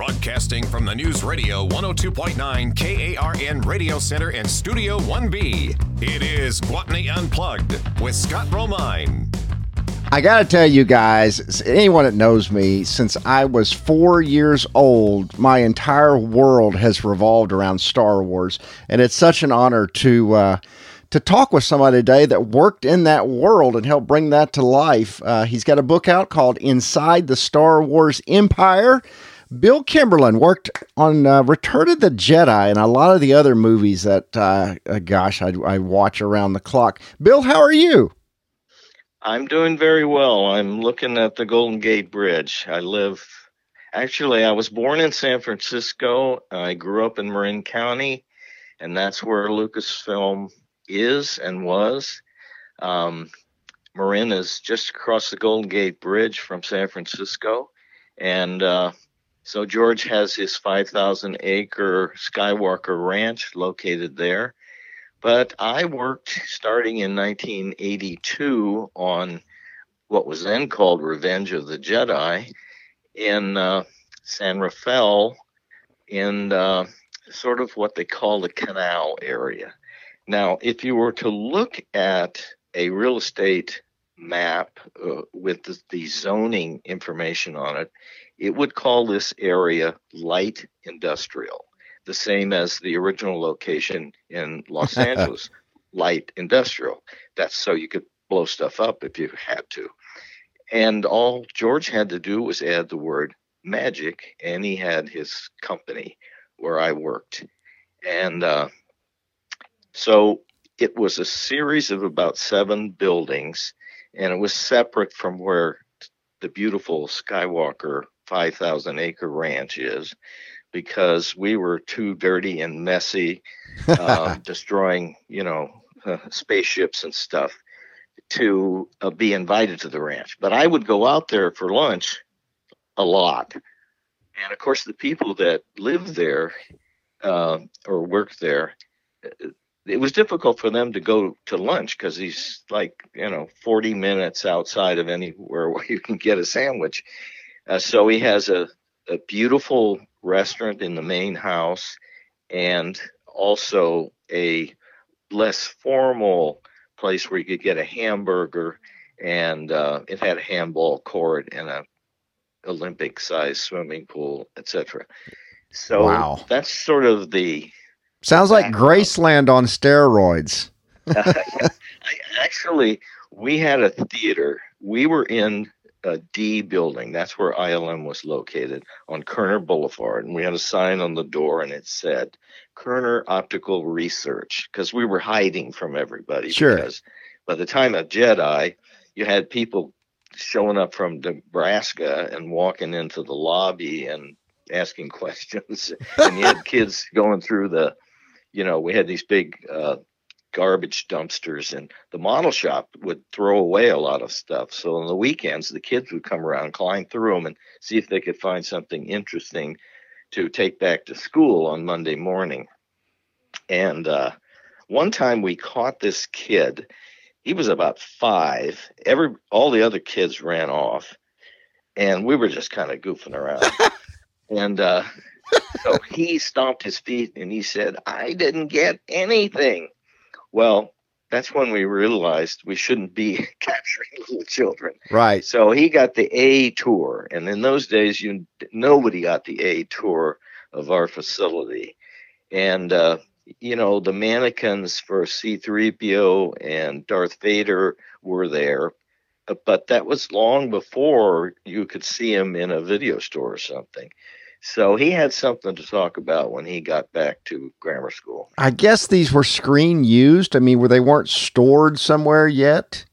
Broadcasting from the News Radio 102.9 KARN Radio Center and Studio 1B. It is Gwatney Unplugged with Scott Romine. I got to tell you guys, anyone that knows me, since I was four years old, my entire world has revolved around Star Wars. And it's such an honor to. Uh, to talk with somebody today that worked in that world and helped bring that to life. Uh, he's got a book out called Inside the Star Wars Empire. Bill Kimberlin worked on uh, Return of the Jedi and a lot of the other movies that, uh, uh, gosh, I, I watch around the clock. Bill, how are you? I'm doing very well. I'm looking at the Golden Gate Bridge. I live, actually, I was born in San Francisco. I grew up in Marin County, and that's where Lucasfilm is and was. Um, Marin is just across the Golden Gate Bridge from San Francisco. And uh, so George has his 5,000 acre Skywalker Ranch located there. But I worked starting in 1982 on what was then called Revenge of the Jedi in uh, San Rafael in uh, sort of what they call the canal area. Now, if you were to look at a real estate map uh, with the, the, zoning information on it, it would call this area light industrial, the same as the original location in Los Angeles, light industrial. That's so you could blow stuff up if you had to. And all George had to do was add the word magic, and he had his company where I worked. And uh, so it was a series of about seven buildings, and it was separate from where the beautiful Skywalker 5,000 acre ranch is because we were too dirty and messy, uh, destroying, you know, uh, spaceships and stuff to uh, be invited to the ranch. But I would go out there for lunch a lot. And of course, the people that live there uh, or work there, it was difficult for them to go to lunch because he's like you know 40 minutes outside of anywhere where you can get a sandwich uh, so he has a, a beautiful restaurant in the main house and also a less formal place where you could get a hamburger and uh, it had a handball court and a olympic sized swimming pool etc so wow. that's sort of the Sounds like Graceland on steroids. Actually, we had a theater. We were in a D building. That's where ILM was located on Kerner Boulevard. And we had a sign on the door and it said Kerner Optical Research because we were hiding from everybody. Sure. Because by the time of Jedi, you had people showing up from Nebraska and walking into the lobby and asking questions. and you had kids going through the you know, we had these big uh, garbage dumpsters, and the model shop would throw away a lot of stuff. So on the weekends, the kids would come around, climb through them, and see if they could find something interesting to take back to school on Monday morning. And uh, one time we caught this kid. He was about five. Every all the other kids ran off, and we were just kind of goofing around. and uh, so he stomped his feet and he said, I didn't get anything. Well, that's when we realized we shouldn't be capturing little children. Right. So he got the A tour, and in those days, you nobody got the A tour of our facility, and uh, you know the mannequins for C-3PO and Darth Vader were there, but that was long before you could see him in a video store or something. So he had something to talk about when he got back to grammar school. I guess these were screen used. I mean, where they weren't stored somewhere yet.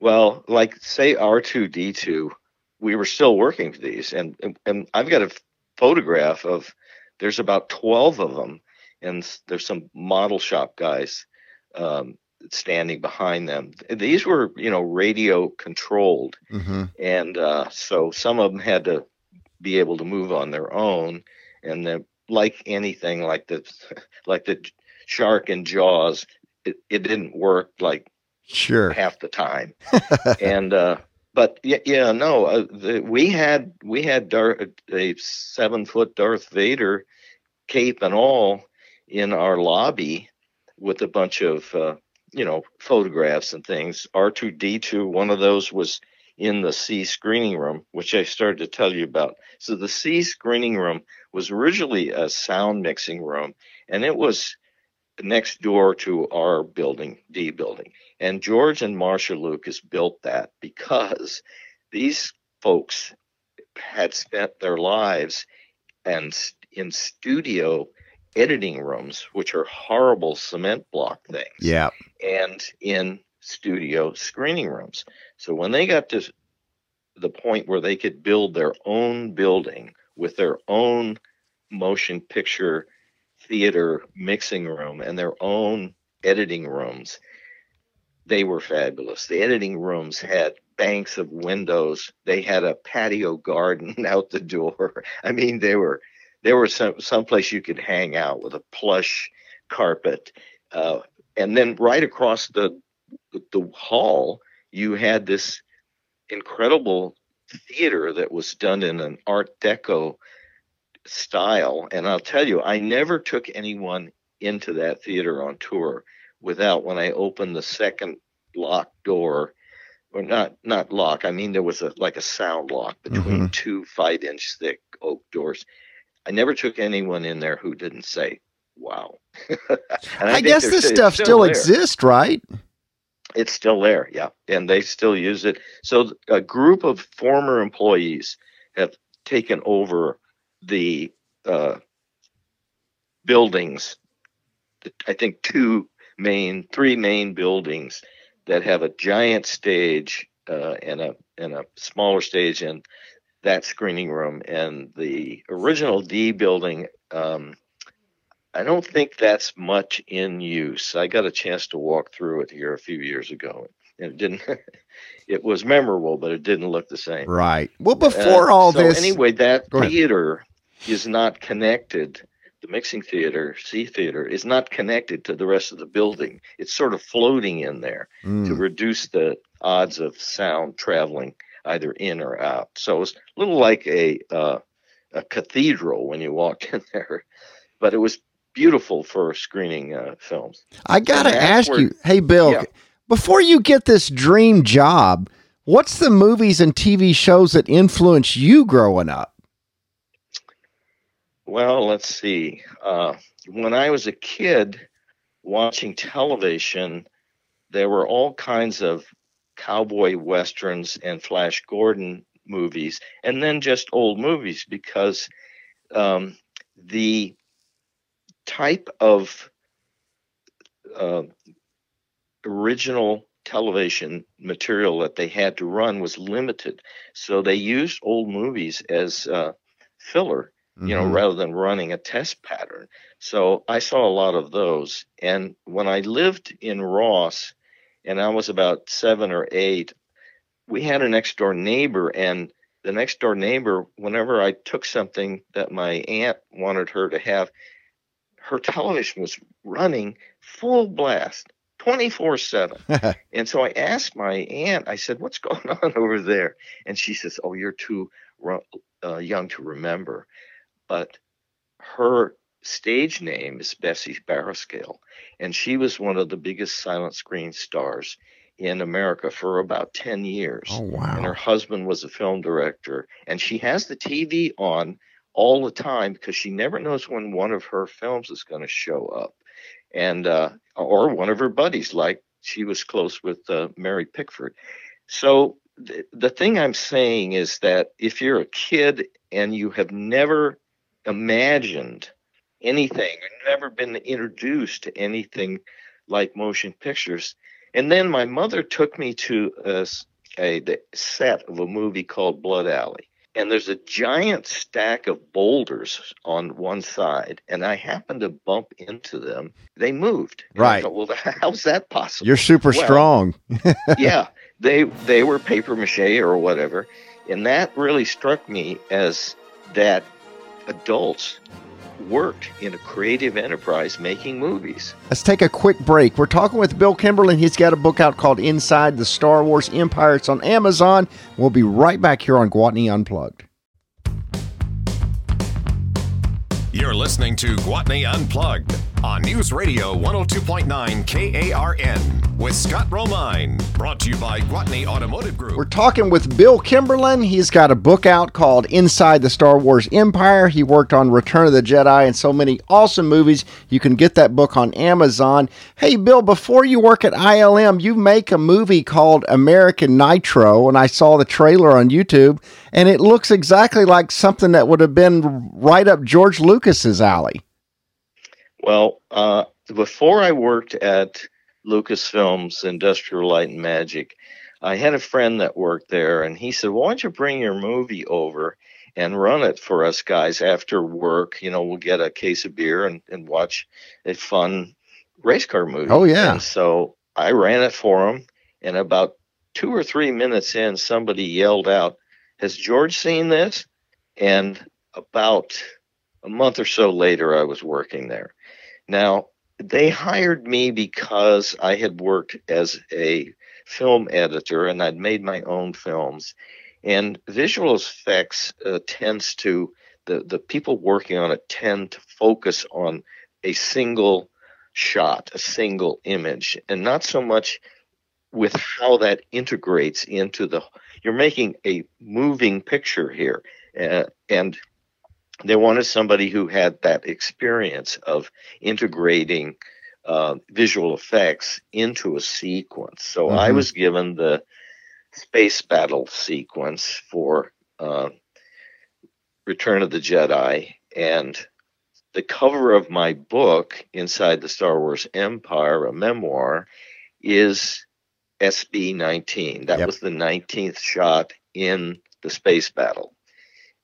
Well, like say R two D two, we were still working for these, and, and and I've got a photograph of there's about twelve of them, and there's some model shop guys um, standing behind them. These were you know radio controlled, mm-hmm. and uh, so some of them had to be able to move on their own. And then like anything like the like the shark in jaws it, it didn't work like sure. half the time. And uh but yeah, yeah no, uh, the, we had we had Dar- a seven foot Darth Vader cape and all in our lobby with a bunch of uh, you know photographs and things. R two D two, one of those was in the C screening room, which I started to tell you about. So the C screening room was originally a sound mixing room, and it was next door to our building, D building. And George and Marcia Lucas built that because these folks had spent their lives and in studio editing rooms, which are horrible cement block things. Yeah. And in studio screening rooms. So when they got to the point where they could build their own building with their own motion picture theater mixing room and their own editing rooms, they were fabulous. The editing rooms had banks of windows. They had a patio garden out the door. I mean, they were there was some someplace you could hang out with a plush carpet, uh, and then right across the the hall you had this incredible theater that was done in an Art Deco style. And I'll tell you, I never took anyone into that theater on tour without when I opened the second lock door or not not lock i mean there was a like a sound lock between mm-hmm. two five inch thick oak doors i never took anyone in there who didn't say wow i, I guess this stuff still, still exists right it's still there yeah and they still use it so a group of former employees have taken over the uh, buildings i think two main three main buildings that have a giant stage uh, and a and a smaller stage in that screening room and the original D building. Um, I don't think that's much in use. I got a chance to walk through it here a few years ago, and it didn't. it was memorable, but it didn't look the same. Right. Well, before uh, all so this, anyway, that theater is not connected the mixing theater, C theater, is not connected to the rest of the building. It's sort of floating in there mm. to reduce the odds of sound traveling either in or out. So it's a little like a uh, a cathedral when you walked in there, but it was beautiful for screening uh, films. I gotta ask where, you, hey Bill, yeah. before you get this dream job, what's the movies and TV shows that influenced you growing up? Well, let's see. Uh, when I was a kid watching television, there were all kinds of cowboy westerns and Flash Gordon movies, and then just old movies because um, the type of uh, original television material that they had to run was limited. So they used old movies as uh, filler you know, mm-hmm. rather than running a test pattern. So I saw a lot of those. And when I lived in Ross, and I was about seven or eight, we had a next door neighbor, and the next door neighbor, whenever I took something that my aunt wanted her to have, her television was running full blast. 24 7. and so I asked my aunt, I said, What's going on over there? And she says, Oh, you're too uh, young to remember but her stage name is Bessie Barriscale, and she was one of the biggest silent screen stars in America for about 10 years. Oh, wow. And her husband was a film director, and she has the TV on all the time because she never knows when one of her films is going to show up. And, uh, or one of her buddies, like she was close with uh, Mary Pickford. So th- the thing I'm saying is that if you're a kid and you have never imagined anything, never been introduced to anything like motion pictures. And then my mother took me to a, a the set of a movie called Blood Alley. And there's a giant stack of boulders on one side, and I happened to bump into them. They moved. right. Thought, well, how's that possible? You're super well, strong. yeah, they they were paper mache or whatever, and that really struck me as that adults worked in a creative enterprise making movies. Let's take a quick break. We're talking with Bill Kimberlin. He's got a book out called Inside the Star Wars Empire. It's on Amazon. We'll be right back here on Gwatney Unplugged. You're listening to Gwatney Unplugged on News Radio 102.9 KARN with Scott Romine. Brought to you by Gwatney Automotive Group. We're talking with Bill Kimberlin. He's got a book out called Inside the Star Wars Empire. He worked on Return of the Jedi and so many awesome movies. You can get that book on Amazon. Hey, Bill, before you work at ILM, you make a movie called American Nitro, and I saw the trailer on YouTube, and it looks exactly like something that would have been right up George Lucas's alley. Well, uh, before I worked at Lucasfilm's Industrial Light and Magic, I had a friend that worked there, and he said, "Why don't you bring your movie over and run it for us guys after work? You know, we'll get a case of beer and, and watch a fun race car movie." Oh yeah. And so I ran it for him, and about two or three minutes in, somebody yelled out, "Has George seen this?" And about a month or so later, I was working there. Now, they hired me because I had worked as a film editor and I'd made my own films. And visual effects uh, tends to, the, the people working on it tend to focus on a single shot, a single image, and not so much with how that integrates into the, you're making a moving picture here. Uh, and they wanted somebody who had that experience of integrating uh, visual effects into a sequence. So mm-hmm. I was given the space battle sequence for uh, Return of the Jedi, and the cover of my book, Inside the Star Wars Empire, a memoir, is SB 19. That yep. was the 19th shot in the space battle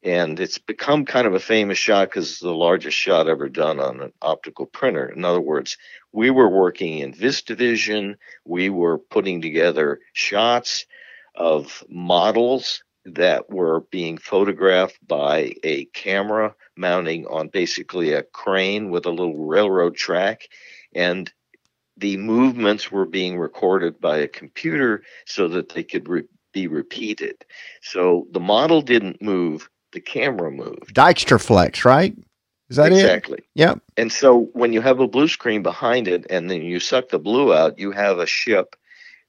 and it's become kind of a famous shot because it's the largest shot ever done on an optical printer. In other words, we were working in VistaVision, we were putting together shots of models that were being photographed by a camera mounting on basically a crane with a little railroad track and the movements were being recorded by a computer so that they could re- be repeated. So the model didn't move, the camera moved. Flex, right? Is that exactly. it? Exactly. Yep. And so when you have a blue screen behind it and then you suck the blue out, you have a ship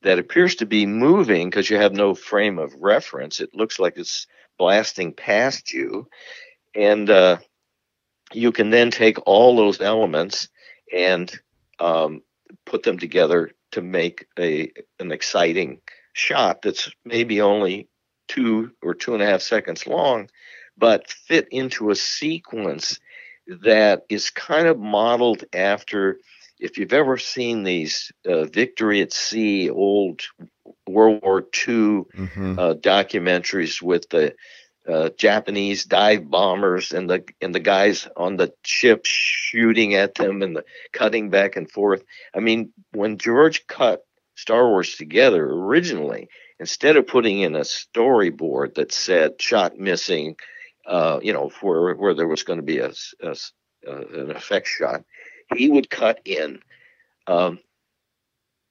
that appears to be moving because you have no frame of reference. It looks like it's blasting past you. And uh, you can then take all those elements and um, put them together to make a an exciting shot that's maybe only two or two and a half seconds long, but fit into a sequence that is kind of modeled after if you've ever seen these uh, victory at sea old world war ii mm-hmm. uh, documentaries with the uh, Japanese dive bombers and the and the guys on the ship shooting at them and the cutting back and forth. I mean, when George cut Star Wars together originally, instead of putting in a storyboard that said shot missing, uh, you know, where where there was going to be a, a, a, an effect shot, he would cut in um,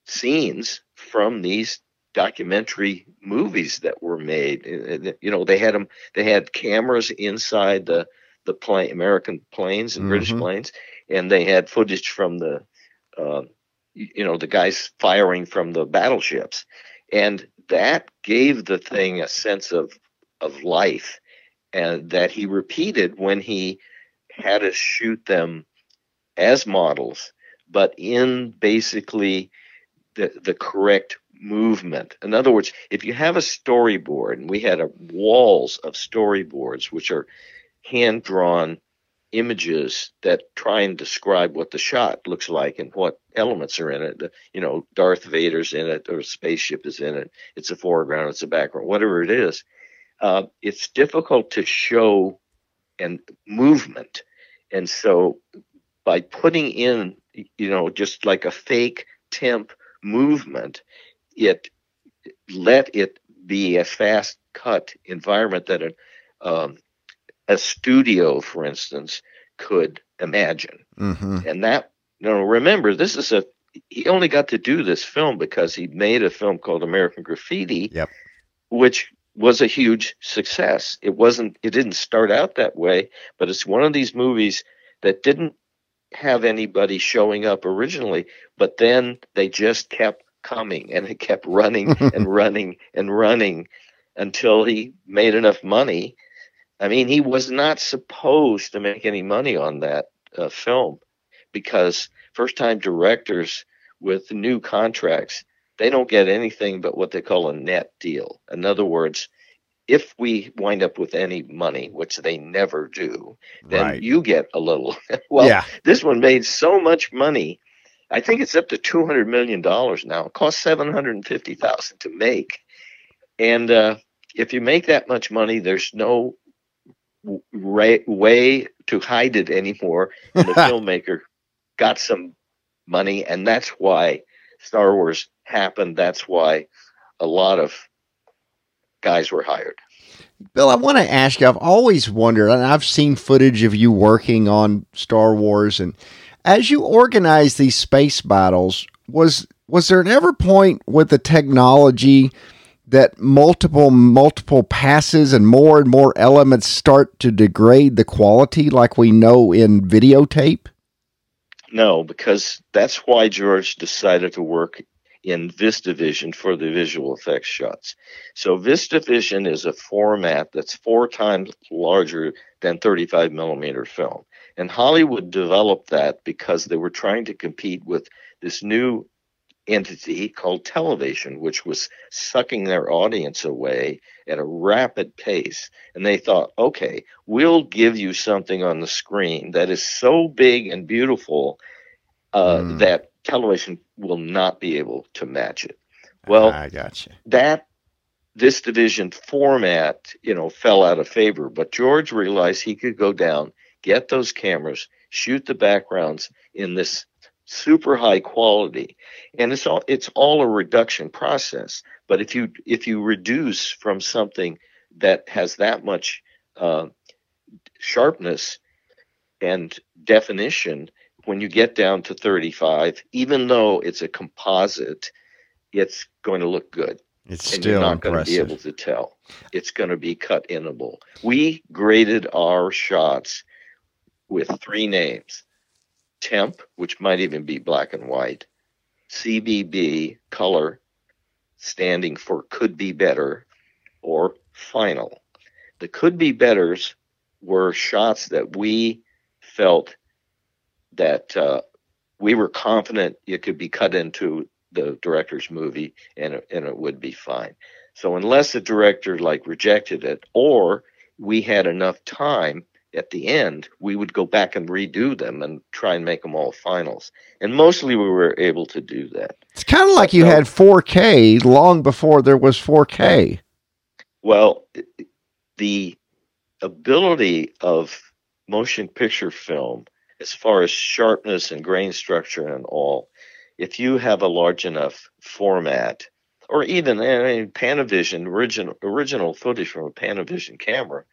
scenes from these documentary movies that were made. Uh, uh, you know, they had them. They had cameras inside the the plane, American planes and mm-hmm. British planes, and they had footage from the, uh, you know, the guys firing from the battleships, and that gave the thing a sense of of life and that he repeated when he had us shoot them as models, but in basically the, the correct movement. In other words, if you have a storyboard, and we had a, walls of storyboards, which are hand drawn images that try and describe what the shot looks like and what elements are in it. You know, Darth Vader's in it, or a spaceship is in it. It's a foreground, it's a background, whatever it is uh, it's difficult to show and movement. And so by putting in, you know, just like a fake temp movement, it let it be a fast cut environment that a, um, a studio, for instance, could imagine. hmm And that, you know, remember, this is a, he only got to do this film because he made a film called American Graffiti, Yep. which was a huge success. It wasn't, it didn't start out that way, but it's one of these movies that didn't have anybody showing up originally, but then they just kept coming and it kept running and running and running until he made enough money. I mean, he was not supposed to make any money on that uh, film because first time directors with new contracts, they don't get anything but what they call a net deal. In other words, if we wind up with any money, which they never do, then Right. you get a little. well, yeah. this one made so much money. I think it's up to two hundred million dollars now. It cost seven hundred and fifty thousand to make, and uh, if you make that much money, there's no ra- way to hide it anymore. And the filmmaker got some money, and that's why Star Wars happened. That's why a lot of guys were hired. Bill, I want to ask you. I've always wondered, and I've seen footage of you working on Star Wars, and as you organize these space battles, was was there an ever point with the technology that multiple multiple passes and more and more elements start to degrade the quality, like we know in videotape? No, because that's why George decided to work in VistaVision for the visual effects shots. So VistaVision is a format that's four times larger than 35 millimeter film. And Hollywood developed that because they were trying to compete with this new entity called television, which was sucking their audience away at a rapid pace. And they thought, okay, we'll give you something on the screen that is so big and beautiful uh, Mm. that television will not be able to match it. Well, I got you. that VistaVision format, you know, fell out of favor. But George realized he could go down, get those cameras, shoot the backgrounds in this super high quality, and it's all it's all a reduction process. But if you if you reduce from something that has that much uh, sharpness and definition, when you get down to 35, even though it's a composite, it's going to look good It's and you're still not going to be able to tell. It's going to be cut inable. We graded our shots with three names temp, which might even be black and white, CBB, color, standing for could be better, or final. The could be betters were shots that we felt that uh, we were confident it could be cut into the director's movie and it, and it would be fine. So unless the director like rejected it or we had enough time at the end, we would go back and redo them and try and make them all finals. And mostly we were able to do that. It's kind of like you So- had 4K long before there was 4K. Well, the ability of motion picture film, as far as sharpness and grain structure and all, if you have a large enough format, or even I mean, Panavision original original footage from a Panavision camera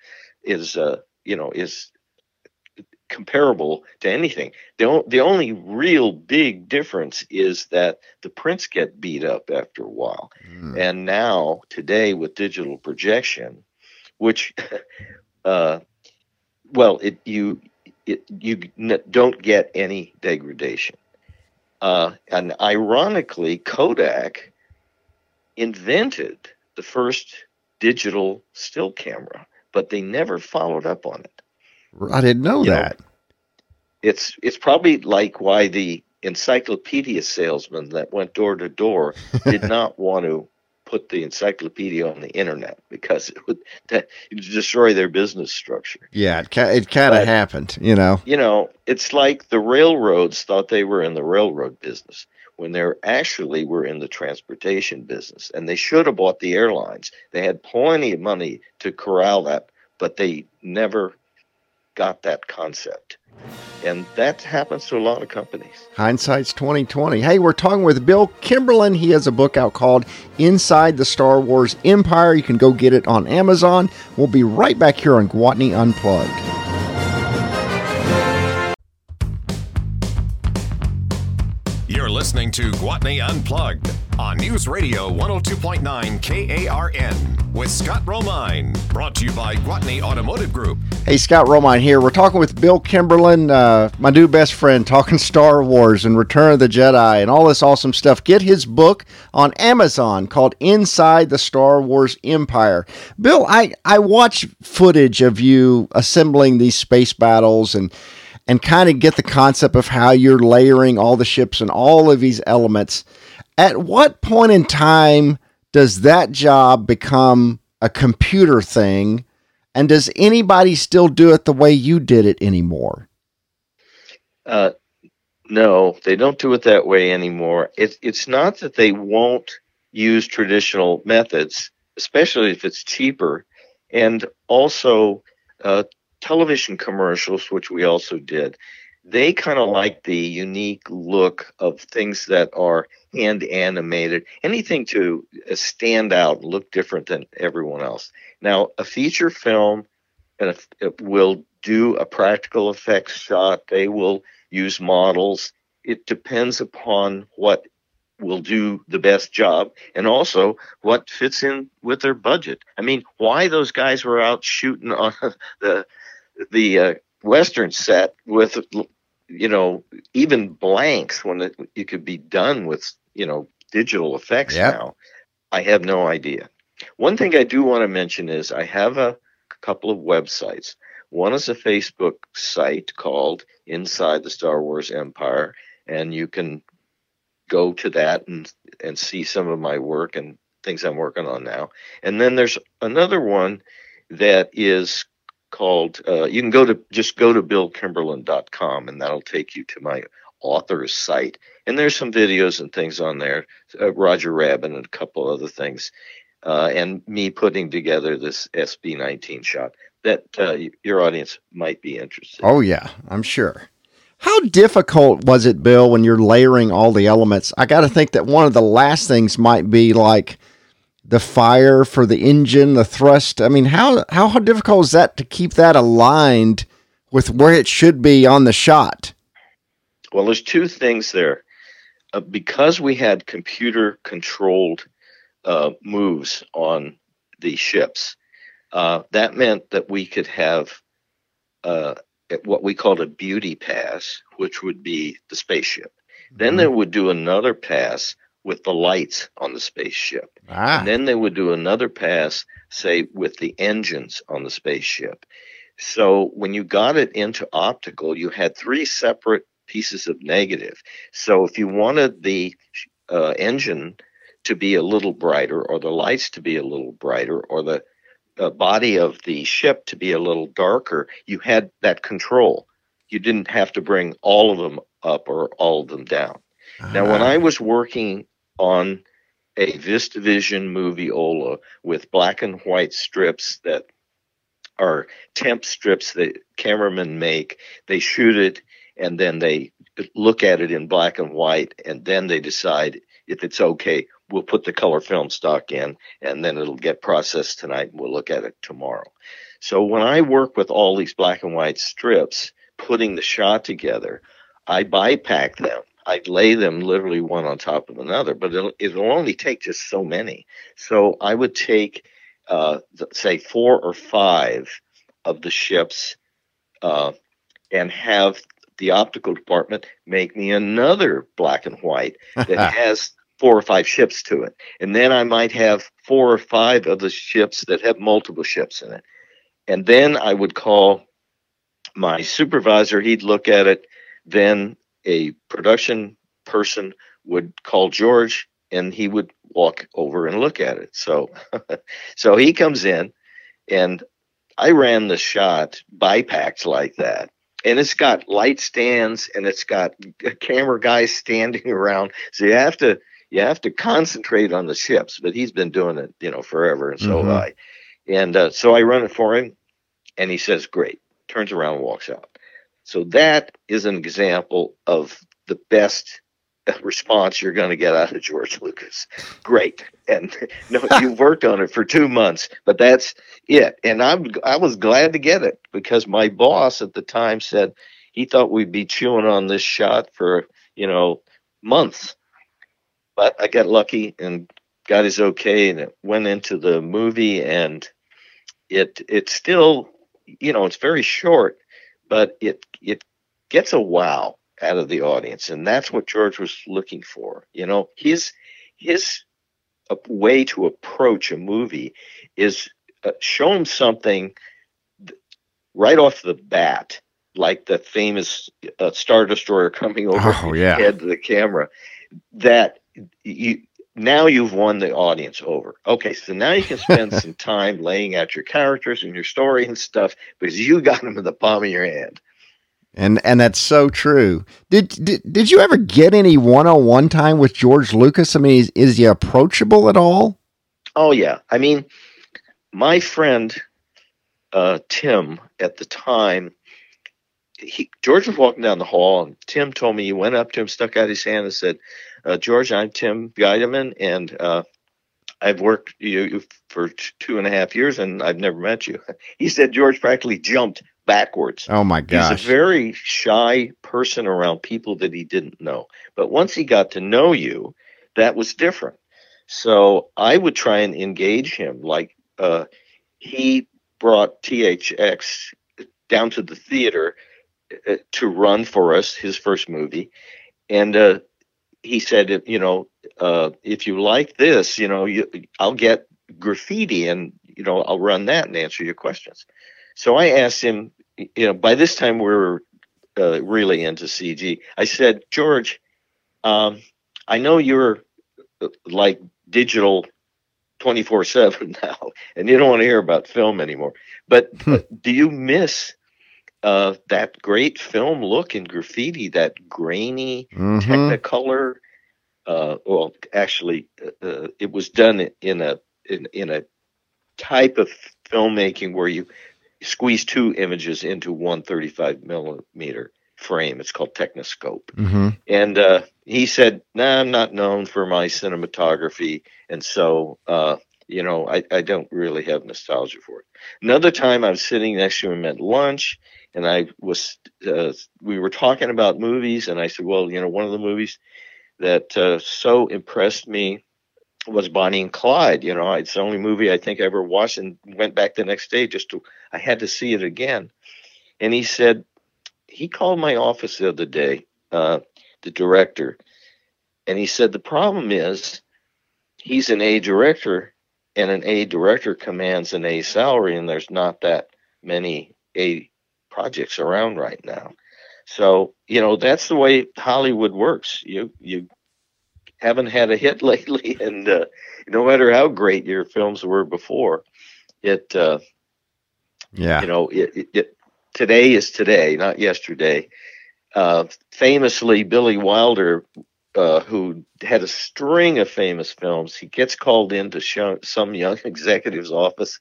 is uh, you know is comparable to anything. The, o- the only real big difference is that the prints get beat up after a while. Mm. And now, today, with digital projection, which, uh, well, it you it you n- don't get any degradation. Uh, and ironically, Kodak invented the first digital still camera, but they never followed up on it. I didn't know You know, that. It's it's probably like why the encyclopedia salesman that went door to door did not want to put the encyclopedia on the internet because it would that destroy their business structure. Yeah, it, it kind of happened, you know. You know, it's like the railroads thought they were in the railroad business when they're actually were in the transportation business and they should have bought the airlines. They had plenty of money to corral that, but they never got that concept. And that happens to a lot of companies. Hindsight's 2020. Hey, we're talking with Bill Kimberlin. He has a book out called Inside the Star Wars Empire. You can go get it on Amazon. We'll be right back here on Gwatney Unplugged. You're listening to Gwatney Unplugged on News Radio 102.9 KARN with Scott Romine. Brought to you by Gwatney Automotive Group. Hey, Scott Romine here. We're talking with Bill Kimberlin, uh, my new best friend, talking Star Wars and Return of the Jedi and all this awesome stuff. Get his book on Amazon called Inside the Star Wars Empire. Bill, I, I watch footage of you assembling these space battles and and kind of get the concept of how you're layering all the ships and all of these elements. At what point in time does that job become a computer thing? And does anybody still do it the way you did it anymore? Uh, no, they don't do it that way anymore. It's it's not that they won't use traditional methods, especially if it's cheaper, and also uh, television commercials, which we also did, they kind of like the unique look of things that are hand animated, anything to uh, stand out, look different than everyone else. Now, a feature film will do a practical effects shot, they will use models. It depends upon what will do the best job and also what fits in with their budget. I mean, why those guys were out shooting on the the uh, western set with you know even blanks when it, it could be done with you know digital effects yep. now i have no idea. One thing i do want to mention is i have a couple of websites. One is a facebook site called inside the star wars empire and you can go to that and and see some of my work and things i'm working on now. And then there's another one that is called uh, you can go to just go to billkimberlin.com and that'll take you to my author's site. And there's some videos and things on there uh, roger rabbit and a couple other things uh, and me putting together this sb19 shot that uh, your audience might be interested oh yeah i'm sure. How difficult was it bill when you're layering all the elements? I got to think that one of the last things might be like the fire for the engine, the thrust. I mean, how how difficult is that to keep that aligned with where it should be on the shot? Well, there's two things there. Uh, because we had computer controlled uh, moves on the ships, uh, that meant that we could have uh, what we called a beauty pass, which would be the spaceship. Mm-hmm. Then they would do another pass with the lights on the spaceship. Ah. And then they would do another pass, say, with the engines on the spaceship. So when you got it into optical, you had three separate pieces of negative. So if you wanted the uh, engine to be a little brighter, or the lights to be a little brighter, or the uh, body of the ship to be a little darker, you had that control. You didn't have to bring all of them up or all of them down. Now, when ah. I was working on a VistaVision Moviola with black and white strips that are temp strips that cameramen make. They shoot it and then they look at it in black and white and then they decide if it's okay. We'll put the color film stock in and then it'll get processed tonight and we'll look at it tomorrow. So when I work with all these black and white strips, putting the shot together, I bipack them I'd lay them literally one on top of another, but it'll, it'll only take just so many. So I would take, uh, say, four or five of the ships uh, and have the optical department make me another black and white that has four or five ships to it. And then I might have four or five of the ships that have multiple ships in it. And then I would call my supervisor, he'd look at it. Then a production person would call George and he would walk over and look at it. So so he comes in and I ran the shot bipacked like that. And it's got light stands and it's got camera guys standing around. So you have to you have to concentrate on the ships, but he's been doing it, you know, forever and so mm-hmm. I. And uh, so I run it for him and he says, "Great." Turns around and walks out. So that is an example of the best response you're going to get out of George Lucas. Great. And no, you've worked on it for two months, but that's it. And I'm, I was glad to get it because my boss at the time said he thought we'd be chewing on this shot for, you know, months. but I got lucky and got his okay, and it went into the movie, and it it still, you know, it's very short, but it it gets a wow out of the audience, and that's what George was looking for. You know, his his way to approach a movie is uh, show him something right off the bat, like the famous uh, Star Destroyer coming over Oh, yeah. head to the camera, that you now you've won the audience over. Okay, so now you can spend some time laying out your characters and your story and stuff because you got them in the palm of your hand. And and that's so true. Did did, did you ever get any one on one time with George Lucas? I mean, is, is he approachable at all? Oh yeah, I mean, my friend uh, Tim at the time, he, George was walking down the hall, and Tim told me he went up to him, stuck out his hand, and said, uh, "George, I'm Tim Geideman, and uh, I've worked you for two and a half years, and I've never met you." He said George practically jumped backwards. Oh my god. He's a very shy person around people that he didn't know. But once he got to know you, that was different. So I would try and engage him. Like uh, he brought THX down to the theater uh, to run for us his first movie, and uh, he said, you know, uh, if you like this, you know, you, I'll get graffiti and you know I'll run that and answer your questions. So I asked him, you know, by this time we are uh, really into CG. I said, George, um, I know you're uh, like digital 24 7 now, and you don't want to hear about film anymore. But Hmm. uh, do you miss uh, that great film look in graffiti, that grainy Mhm. Technicolor? Uh, well, actually, uh, uh, it was done in a in, in a type of filmmaking where you squeeze two images into one 35 millimeter frame. It's called Techniscope. Mhm. And uh, he said, "Nah, I'm not known for my cinematography, and so uh, you know, I, I don't really have nostalgia for it." Another time, I was sitting next to him at lunch, and I was uh, we were talking about movies, and I said, "Well, you know, one of the movies that uh, so impressed me." Was Bonnie and Clyde? You know, it's the only movie I think I ever watched, and went back the next day just to I had to see it again. And he said he called my office the other day, uh, the director, and he said the problem is he's an A director, and an A director commands an A salary, and there's not that many A projects around right now. So you know that's the way Hollywood works. You you haven't had a hit lately, and uh, no matter how great your films were before, it uh, Yeah. you know it, it, it today is today not yesterday uh, famously billy wilder uh, who had a string of famous films he gets called into show, some young executive's office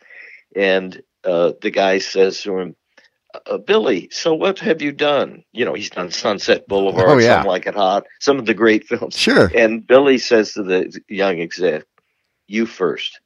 and uh, the guy says to him uh, billy so what have you done you know he's done sunset boulevard Oh, yeah. some like it hot some of the great films Sure. and billy says to the young exec you first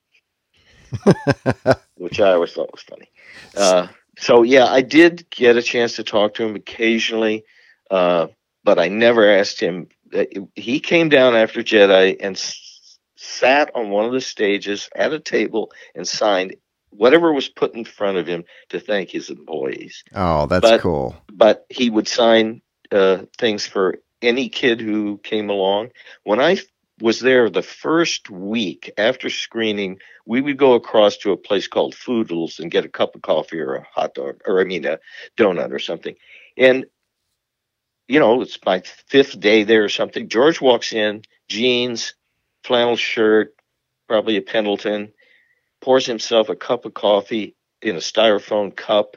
which I always thought was funny. Uh, so yeah, I did get a chance to talk to him occasionally, uh, but I never asked him. uh, He came down after Jedi and s- sat on one of the stages at a table and signed whatever was put in front of him to thank his employees. Oh, that's But- cool. But he would sign uh, things for any kid who came along. When I was there the first week after screening, we would go across to a place called Foodles and get a cup of coffee or a hot dog, or I mean a donut or something. And you know, it's my fifth day there or something. George walks in, jeans, flannel shirt, probably a Pendleton, pours himself a cup of coffee in a styrofoam cup,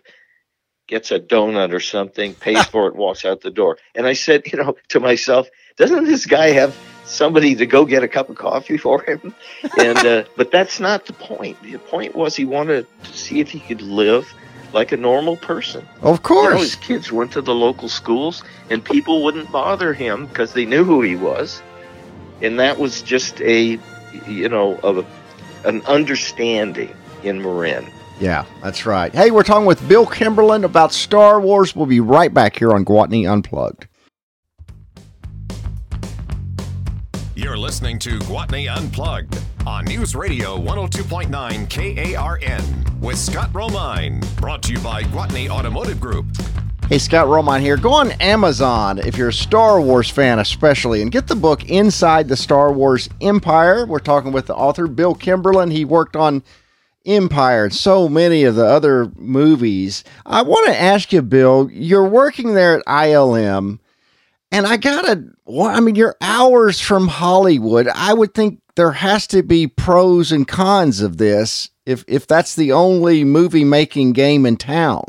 gets a donut or something, pays for it, walks out the door. And I said, you know, to myself, doesn't this guy have somebody to go get a cup of coffee for him? And uh, but that's not the point. The point was he wanted to see if he could live like a normal person. Of You know, his kids went to the local schools, and people wouldn't bother him because they knew who he was, and that was just a, you know, of a, an understanding in Marin. Yeah, that's right. Hey, we're talking with Bill Kimberlin about Star Wars. We'll be right back here on Gwatney Unplugged. You're listening to Gwatney Unplugged on News Radio 102.9 KARN with Scott Romine. Brought to you by Gwatney Automotive Group. Hey, Scott Romine here. Go on Amazon if you're a Star Wars fan, especially, and get the book Inside the Star Wars Empire. We're talking with the author, Bill Kimberlin. He worked on Empire and so many of the other movies. I want to ask you, Bill, you're working there at ILM, and I gotta, well, I mean, you're hours from Hollywood. I would think there has to be pros and cons of this if if that's the only movie making game in town.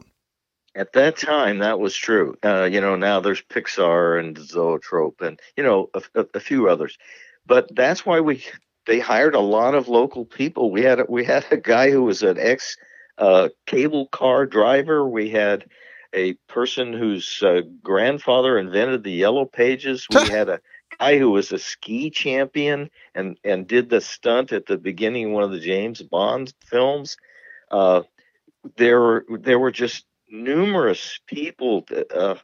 At that time, that was true. Uh, you know, now there's Pixar and Zoetrope and you know a, a, a few others, but that's why we they hired a lot of local people. We had we had a guy who was an ex uh, cable car driver. We had a person whose uh, grandfather invented the yellow pages. We had a guy who was a ski champion and and did the stunt at the beginning of one of the James Bond films. Uh, there were there were just numerous people, uh,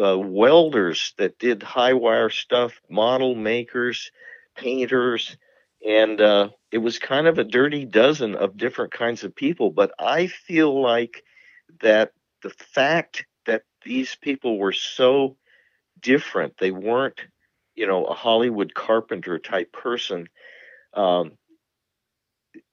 uh, welders that did high wire stuff, model makers, painters, and uh, it was kind of a dirty dozen of different kinds of people. But I feel like that the fact that these people were so different, they weren't, you know, a Hollywood carpenter type person. Um,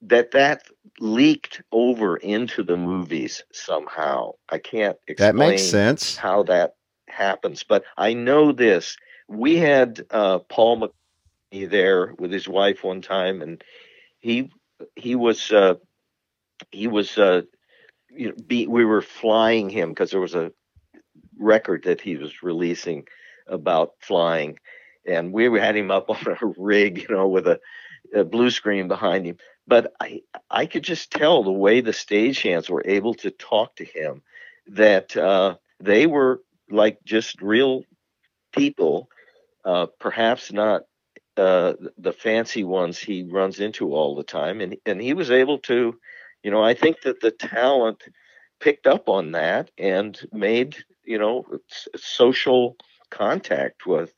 that that leaked over into the movies somehow. I can't explain that makes sense how that happens, but I know this. We had uh, Paul McCartney there with his wife one time, and he he was uh, he was uh, you know be, we were flying him because there was a record that he was releasing about flying, and we had him up on a rig, you know, with a, a blue screen behind him. But I I could just tell the way the stagehands were able to talk to him that uh, they were like just real people, uh, perhaps not uh, the fancy ones he runs into all the time, and and he was able to, you know, I think that the talent picked up on that and made you know social contact with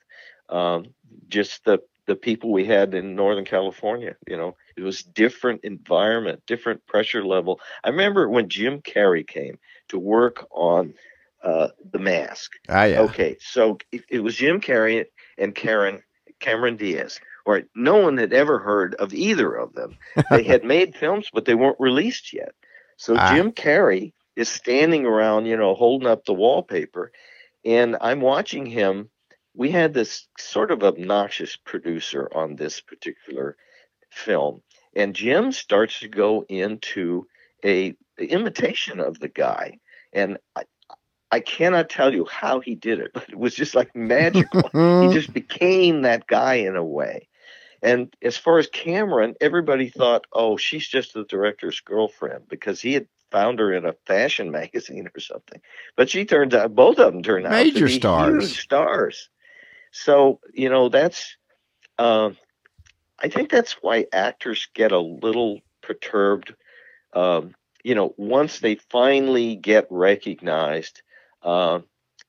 um, just the the people we had in Northern California. You know, it was different environment, different pressure level. I remember when Jim Carrey came to work on uh, The Mask. Ah, yeah. Okay, so it, it was Jim Carrey and Karen Cameron Diaz. Right, no one had ever heard of either of them. They had made films, but they weren't released yet. So Ah. Jim Carrey is standing around, you know, holding up the wallpaper, and I'm watching him we had this sort of obnoxious producer on this particular film and jim starts to go into a imitation of the guy and i i cannot tell you how he did it but it was just like magical he just became that guy in a way and as far as cameron everybody thought oh she's just the director's girlfriend because he had found her in a fashion magazine or something. But she turns out both of them turned out Major to be stars. huge stars. so you know that's uh, i think that's why actors get a little perturbed. Um, you know once they finally get recognized uh,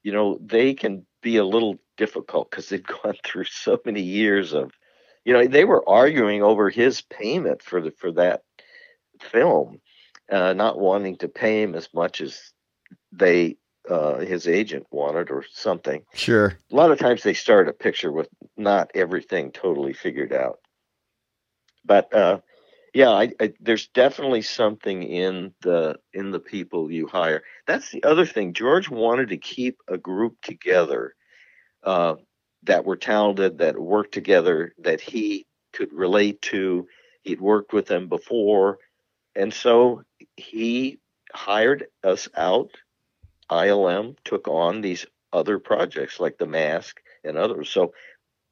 you know they can be a little difficult because they've gone through so many years of you know they were arguing over his payment for the for that film uh, not wanting to pay him as much as they uh, his agent wanted or something Sure. a lot of times they start a picture with not everything totally figured out. But uh, yeah, I, I, there's definitely something in the in the people you hire. That's the other thing. George wanted to keep a group together uh, that were talented, that worked together, that he could relate to. He'd worked with them before, and so he hired us out. ILM took on these other projects like The Mask and others. So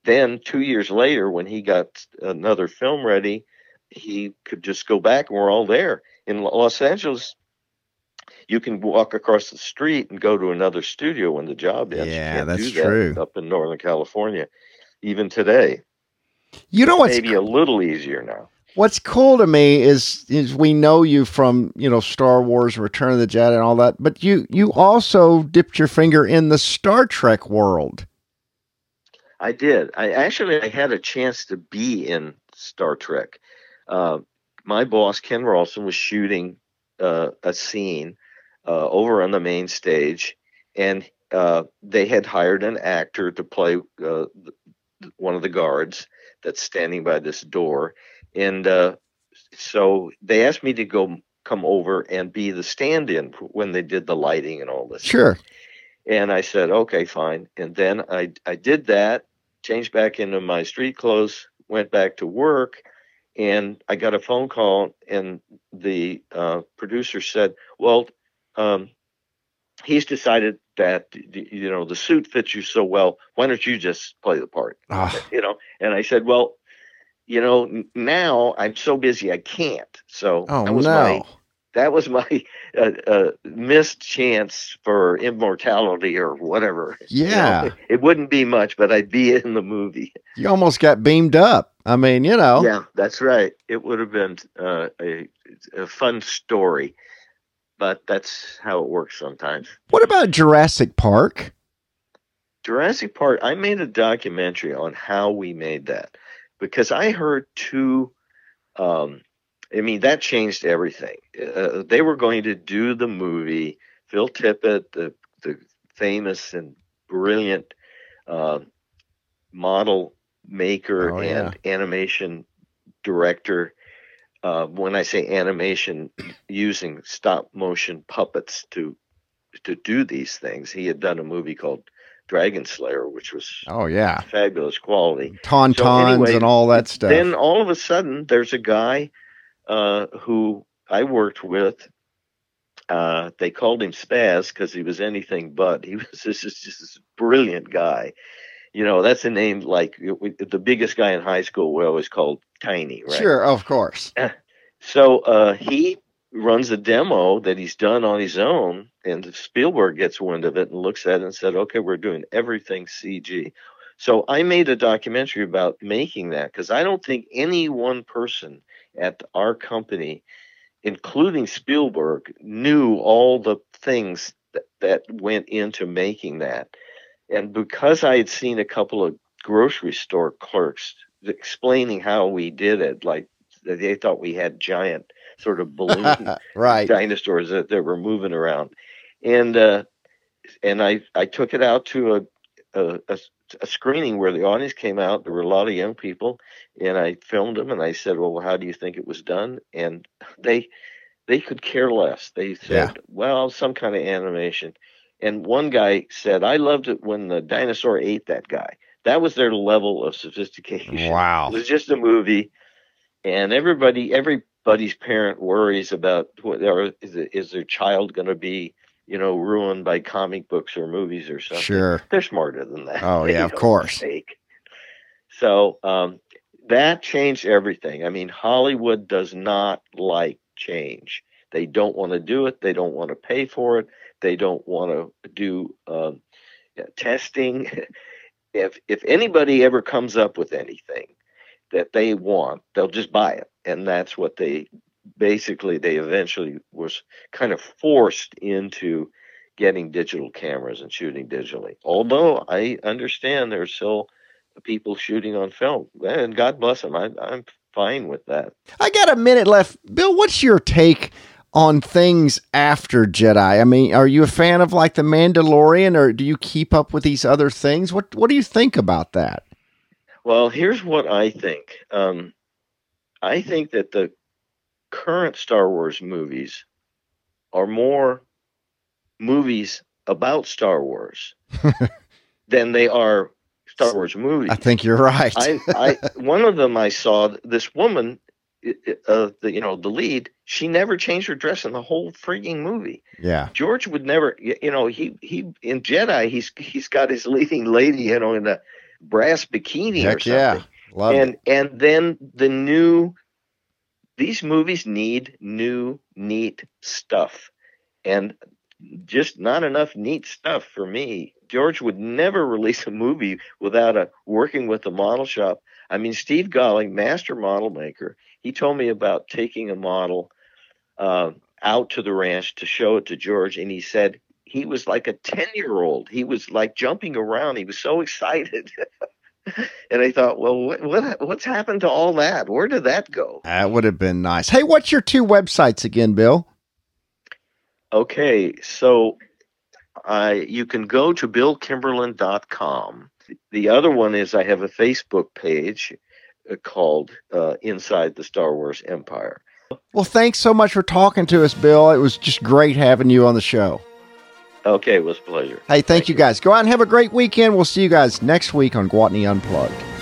then, two years later, when he got another film ready, he could just go back and we're all there. In Los Angeles, you can walk across the street and go to another studio when the job ends. You Yeah, that's do that true. Up in Northern California, even today, You know what's maybe a little easier now. What's cool to me is is we know you from you know Star Wars, Return of the Jedi, and all that, but you you also dipped your finger in the Star Trek world. I did. I actually I had a chance to be in Star Trek. Uh, my boss Ken Ralston was shooting uh, a scene uh, over on the main stage, and uh, they had hired an actor to play uh, one of the guards that's standing by this door, and uh, so they asked me to go come over and be the stand-in when they did the lighting and all this. Sure. And I said, okay, fine. And then I I did that, changed back into my street clothes, went back to work, and I got a phone call, and the uh, producer said, well, um, he's decided that you know the suit fits you so well. Why don't you just play the part? Ah. You know. And I said, well, you know, now I'm so busy I can't. So Oh that was no. my that was my uh, uh, missed chance for immortality or whatever. You know, Yeah. it wouldn't be much, but I'd be in the movie. You almost got beamed up. I mean, you know. Yeah, that's right. It would have been uh, a, a fun story, but that's how it works sometimes. What about Jurassic Park? Jurassic Park, I made a documentary on how we made that because I heard two. Um, I mean, that changed everything. Uh, they were going to do the movie. Phil Tippett, the the famous and brilliant uh, model maker Oh, yeah. and animation director. Uh, when I say animation, using stop motion puppets to to do these things, he had done a movie called Dragon Slayer, which was Oh yeah. fabulous quality. Tauntauns anyway, and all that stuff. Then all of a sudden, there's a guy uh, who I worked with. Uh, they called him Spaz because he was anything but. He was this is just this brilliant guy. You know, that's a name like the biggest guy in high school. We always called Tiny, right? Sure, of course. So uh, he runs a demo that he's done on his own, and Spielberg gets wind of it and looks at it and said, "Okay, we're doing everything CG." So I made a documentary about making that because I don't think any one person at our company, including Spielberg, knew all the things that, that went into making that. And because I had seen a couple of grocery store clerks explaining how we did it, like they thought we had giant sort of balloon right. dinosaurs that, that were moving around, and uh, and I I took it out to a, a a a screening where the audience came out. There were a lot of young people, and I filmed them, and I said, "Well, how do you think it was done?" And they they could care less. They said, "Well, some kind of animation." And one guy said, "I loved it when the dinosaur ate that guy." That was their level of sophistication. Wow. It was just a movie, and everybody, everybody's parent worries about what is, is their child going to be, you know, ruined by comic books or movies or something. Sure. They're smarter than that. Oh, They yeah, of course. mistake. So um, that changed everything. I mean, Hollywood does not like change. They don't want to do it. They don't want to pay for it. They don't want to do um, testing. if if anybody ever comes up with anything that they want, they'll just buy it, and that's what they basically they eventually was kind of forced into getting digital cameras and shooting digitally. Although I understand there's still people shooting on film, and God bless them. I, I'm fine with that. I got a minute left. Bill, what's your take on things after Jedi? I mean, are you a fan of like The Mandalorian or do you keep up with these other things? What what do you think about that? Well, here's what I think. Um, I think that the current Star Wars movies are more movies about Star Wars than they are Star Wars movies. I think you're right. I, I one of them I saw this woman, uh, the you know the lead. She never changed her dress in the whole freaking movie. yeah. George would never, you know, he he in Jedi he's he's got his leading lady, you know, in a brass bikini or something. yeah. Love and it. and then the new these movies need new neat stuff. And just not enough neat stuff for me. George would never release a movie without a working with the model shop. I mean steve Gawley master model maker he told me about taking a model uh, out to the ranch to show it to george and he said he was like a 10 year old he was like jumping around. He was so excited and I thought, well, what, what what's happened to all that? Where did that go? That would have been nice. Hey, what's your two websites again, Bill? Okay, so uh, you can go to billkimberlin.com. The other one is I have a Facebook page uh, called uh, Inside the Star Wars Empire. Well, thanks so much for talking to us, Bill. It was just great having you on the show. Okay, it was a pleasure. Hey, thank, thank you guys. Go out and have a great weekend. We'll see you guys next week on Gwatney Unplugged.